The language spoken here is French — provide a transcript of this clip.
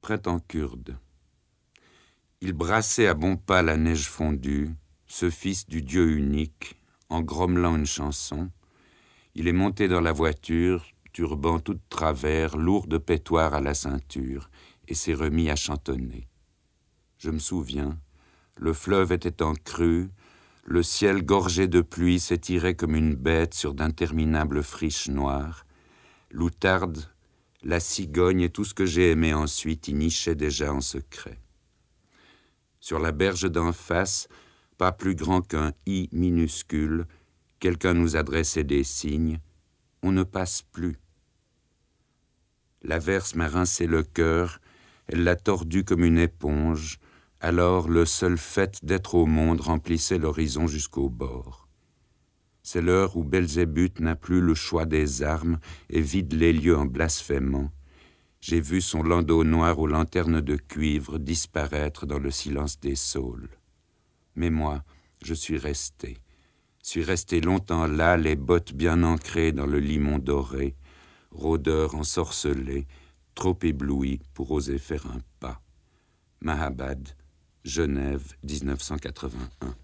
Printemps kurde. Il brassait à bon pas la neige fondue, ce fils du Dieu unique, en grommelant une chanson. Il est monté dans la voiture, turban tout de travers, lourde pétoire à la ceinture, et s'est remis à chantonner. Je me souviens, le fleuve était en crue, le ciel gorgé de pluie s'étirait comme une bête sur d'interminables friches noires. L'outarde, la cigogne et tout ce que j'ai aimé ensuite y nichaient déjà en secret. Sur la berge d'en face, pas plus grand qu'un i minuscule, quelqu'un nous adressait des signes. On ne passe plus. L'averse m'a rincé le cœur, elle l'a tordu comme une éponge, alors le seul fait d'être au monde remplissait l'horizon jusqu'au bord. C'est l'heure où Belzébuth n'a plus le choix des armes et vide les lieux en blasphémant. J'ai vu son landau noir aux lanternes de cuivre disparaître dans le silence des saules. Mais moi, je suis resté, suis resté longtemps là, les bottes bien ancrées dans le limon doré, rôdeur ensorcelé, trop ébloui pour oser faire un pas. Mahabad, Genève 1981.